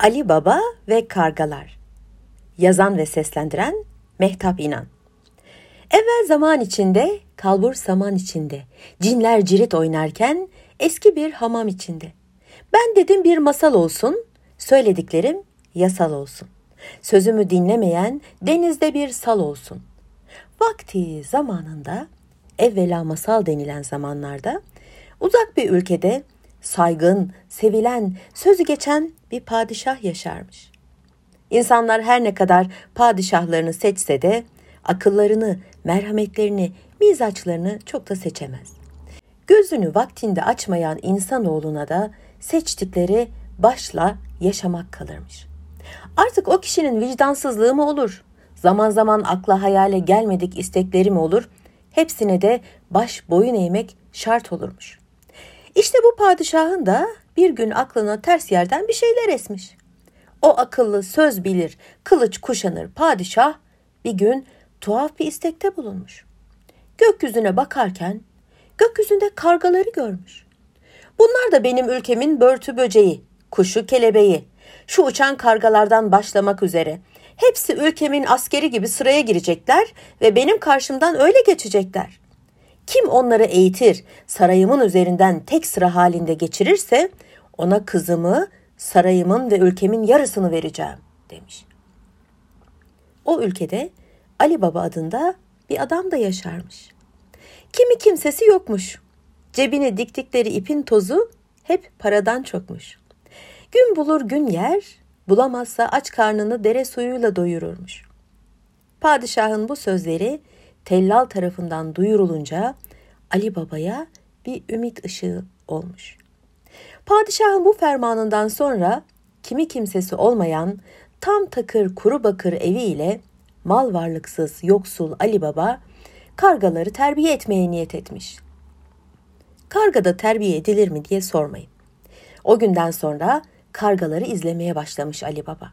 Ali Baba ve Kargalar Yazan ve seslendiren Mehtap İnan Evvel zaman içinde, kalbur saman içinde, cinler cirit oynarken eski bir hamam içinde. Ben dedim bir masal olsun, söylediklerim yasal olsun. Sözümü dinlemeyen denizde bir sal olsun. Vakti zamanında, evvela masal denilen zamanlarda, uzak bir ülkede saygın, sevilen, sözü geçen bir padişah yaşarmış. İnsanlar her ne kadar padişahlarını seçse de akıllarını, merhametlerini, mizaçlarını çok da seçemez. Gözünü vaktinde açmayan insanoğluna da seçtikleri başla yaşamak kalırmış. Artık o kişinin vicdansızlığı mı olur? Zaman zaman akla hayale gelmedik istekleri mi olur? Hepsine de baş boyun eğmek şart olurmuş. İşte bu padişahın da bir gün aklına ters yerden bir şeyler esmiş. O akıllı söz bilir, kılıç kuşanır padişah bir gün tuhaf bir istekte bulunmuş. Gökyüzüne bakarken gökyüzünde kargaları görmüş. Bunlar da benim ülkemin börtü böceği, kuşu kelebeği. Şu uçan kargalardan başlamak üzere. Hepsi ülkemin askeri gibi sıraya girecekler ve benim karşımdan öyle geçecekler. Kim onları eğitir, sarayımın üzerinden tek sıra halinde geçirirse ona kızımı, sarayımın ve ülkemin yarısını vereceğim demiş. O ülkede Ali Baba adında bir adam da yaşarmış. Kimi kimsesi yokmuş. Cebine diktikleri ipin tozu hep paradan çokmuş. Gün bulur gün yer, bulamazsa aç karnını dere suyuyla doyururmuş. Padişahın bu sözleri tellal tarafından duyurulunca Ali Baba'ya bir ümit ışığı olmuş. Padişahın bu fermanından sonra kimi kimsesi olmayan tam takır kuru bakır eviyle mal varlıksız yoksul Ali Baba kargaları terbiye etmeye niyet etmiş. Karga da terbiye edilir mi diye sormayın. O günden sonra kargaları izlemeye başlamış Ali Baba.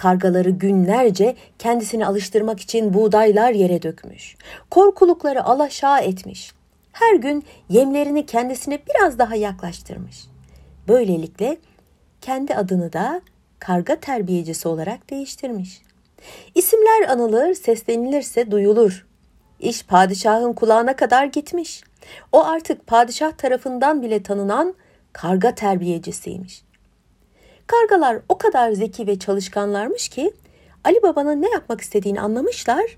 Kargaları günlerce kendisini alıştırmak için buğdaylar yere dökmüş. Korkulukları alaşağı etmiş. Her gün yemlerini kendisine biraz daha yaklaştırmış. Böylelikle kendi adını da karga terbiyecisi olarak değiştirmiş. İsimler anılır, seslenilirse duyulur. İş padişahın kulağına kadar gitmiş. O artık padişah tarafından bile tanınan karga terbiyecisiymiş. Kargalar o kadar zeki ve çalışkanlarmış ki Ali Baba'nın ne yapmak istediğini anlamışlar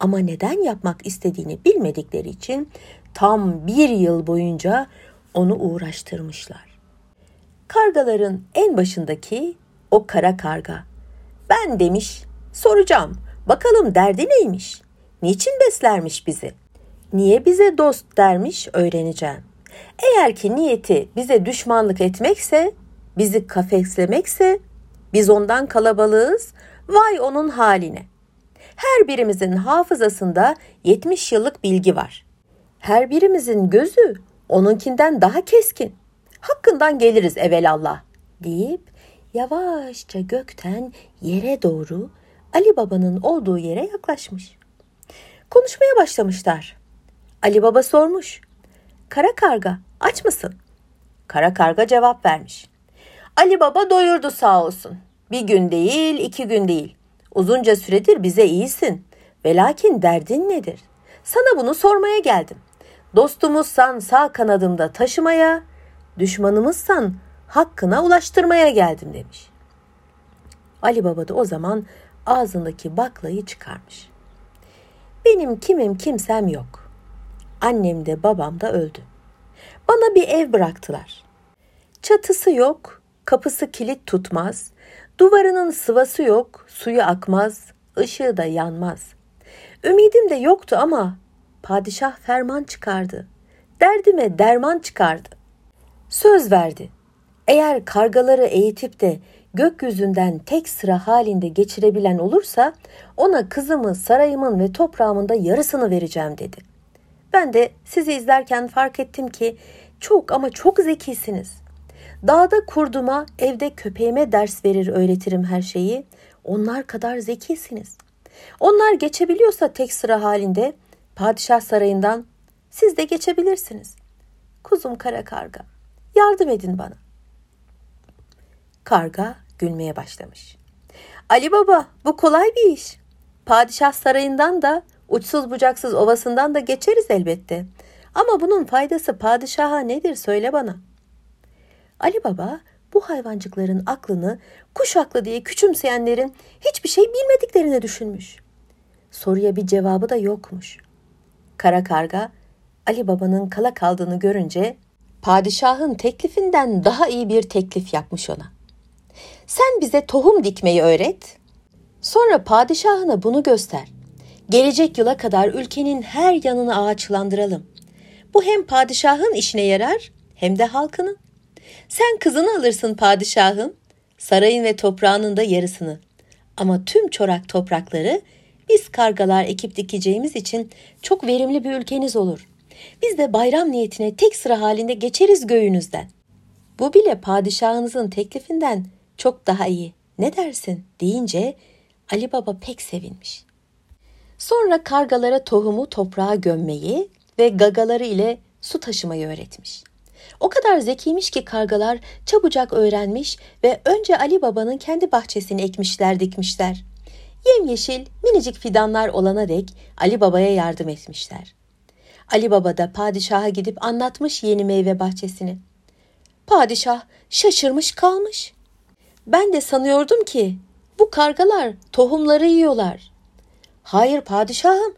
ama neden yapmak istediğini bilmedikleri için tam bir yıl boyunca onu uğraştırmışlar. Kargaların en başındaki o kara karga. Ben demiş, soracağım, bakalım derdi neymiş? Niçin beslermiş bizi? Niye bize dost dermiş öğreneceğim. Eğer ki niyeti bize düşmanlık etmekse bizi kafeslemekse biz ondan kalabalığız, vay onun haline. Her birimizin hafızasında 70 yıllık bilgi var. Her birimizin gözü onunkinden daha keskin. Hakkından geliriz evelallah deyip yavaşça gökten yere doğru Ali Baba'nın olduğu yere yaklaşmış. Konuşmaya başlamışlar. Ali Baba sormuş. Kara karga aç mısın? Kara karga cevap vermiş. Ali Baba doyurdu sağ olsun. Bir gün değil, iki gün değil. Uzunca süredir bize iyisin. Ve lakin derdin nedir? Sana bunu sormaya geldim. Dostumuzsan sağ kanadımda taşımaya, düşmanımızsan hakkına ulaştırmaya geldim demiş. Ali Baba da o zaman ağzındaki baklayı çıkarmış. Benim kimim kimsem yok. Annem de babam da öldü. Bana bir ev bıraktılar. Çatısı yok, kapısı kilit tutmaz, duvarının sıvası yok, suyu akmaz, ışığı da yanmaz. Ümidim de yoktu ama padişah ferman çıkardı. Derdime derman çıkardı. Söz verdi. Eğer kargaları eğitip de gökyüzünden tek sıra halinde geçirebilen olursa ona kızımı sarayımın ve toprağımın da yarısını vereceğim dedi. Ben de sizi izlerken fark ettim ki çok ama çok zekisiniz. Dağda kurduma, evde köpeğime ders verir öğretirim her şeyi. Onlar kadar zekisiniz. Onlar geçebiliyorsa tek sıra halinde padişah sarayından siz de geçebilirsiniz. Kuzum kara karga, yardım edin bana. Karga gülmeye başlamış. Ali Baba bu kolay bir iş. Padişah sarayından da uçsuz bucaksız ovasından da geçeriz elbette. Ama bunun faydası padişaha nedir söyle bana. Ali Baba bu hayvancıkların aklını kuş aklı diye küçümseyenlerin hiçbir şey bilmediklerini düşünmüş. Soruya bir cevabı da yokmuş. Kara karga Ali Baba'nın kala kaldığını görünce padişahın teklifinden daha iyi bir teklif yapmış ona. Sen bize tohum dikmeyi öğret. Sonra padişahına bunu göster. Gelecek yıla kadar ülkenin her yanını ağaçlandıralım. Bu hem padişahın işine yarar hem de halkının. Sen kızını alırsın padişahın, sarayın ve toprağının da yarısını. Ama tüm çorak toprakları biz kargalar ekip dikeceğimiz için çok verimli bir ülkeniz olur. Biz de bayram niyetine tek sıra halinde geçeriz göğünüzden. Bu bile padişahınızın teklifinden çok daha iyi. Ne dersin deyince Ali Baba pek sevinmiş. Sonra kargalara tohumu toprağa gömmeyi ve gagaları ile su taşımayı öğretmiş. O kadar zekiymiş ki kargalar çabucak öğrenmiş ve önce Ali Baba'nın kendi bahçesini ekmişler dikmişler. Yemyeşil minicik fidanlar olana dek Ali Baba'ya yardım etmişler. Ali Baba da padişaha gidip anlatmış yeni meyve bahçesini. Padişah şaşırmış kalmış. Ben de sanıyordum ki bu kargalar tohumları yiyorlar. Hayır padişahım,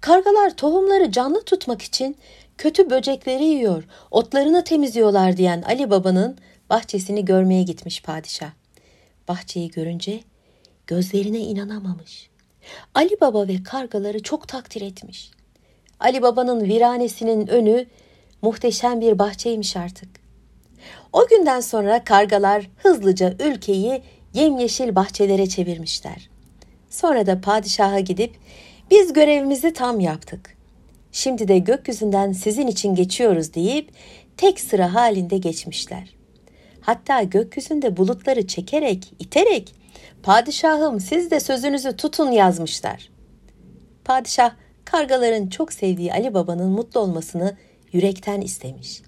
kargalar tohumları canlı tutmak için kötü böcekleri yiyor, otlarını temizliyorlar diyen Ali Baba'nın bahçesini görmeye gitmiş padişah. Bahçeyi görünce gözlerine inanamamış. Ali Baba ve kargaları çok takdir etmiş. Ali Baba'nın viranesinin önü muhteşem bir bahçeymiş artık. O günden sonra kargalar hızlıca ülkeyi yemyeşil bahçelere çevirmişler. Sonra da padişaha gidip biz görevimizi tam yaptık. Şimdi de gökyüzünden sizin için geçiyoruz deyip tek sıra halinde geçmişler. Hatta gökyüzünde bulutları çekerek, iterek padişahım siz de sözünüzü tutun yazmışlar. Padişah kargaların çok sevdiği Ali Baba'nın mutlu olmasını yürekten istemiş.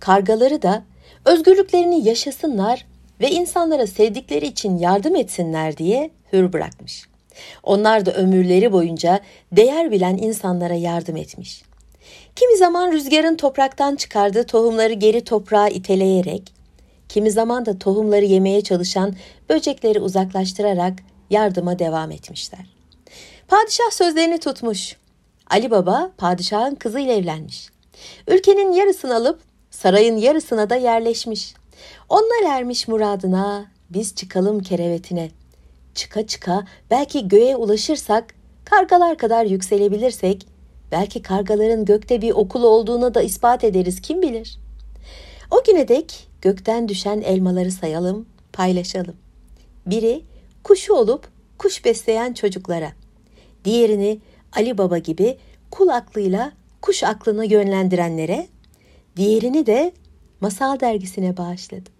Kargaları da özgürlüklerini yaşasınlar ve insanlara sevdikleri için yardım etsinler diye hür bırakmış. Onlar da ömürleri boyunca değer bilen insanlara yardım etmiş. Kimi zaman rüzgarın topraktan çıkardığı tohumları geri toprağa iteleyerek, kimi zaman da tohumları yemeye çalışan böcekleri uzaklaştırarak yardıma devam etmişler. Padişah sözlerini tutmuş. Ali Baba padişahın kızıyla evlenmiş. Ülkenin yarısını alıp sarayın yarısına da yerleşmiş. Onlar ermiş muradına, biz çıkalım kerevetine. Çıka çıka belki göğe ulaşırsak, kargalar kadar yükselebilirsek, belki kargaların gökte bir okul olduğunu da ispat ederiz kim bilir. O güne dek gökten düşen elmaları sayalım, paylaşalım. Biri kuşu olup kuş besleyen çocuklara, diğerini Ali Baba gibi kul aklıyla kuş aklını yönlendirenlere, diğerini de masal dergisine bağışladım.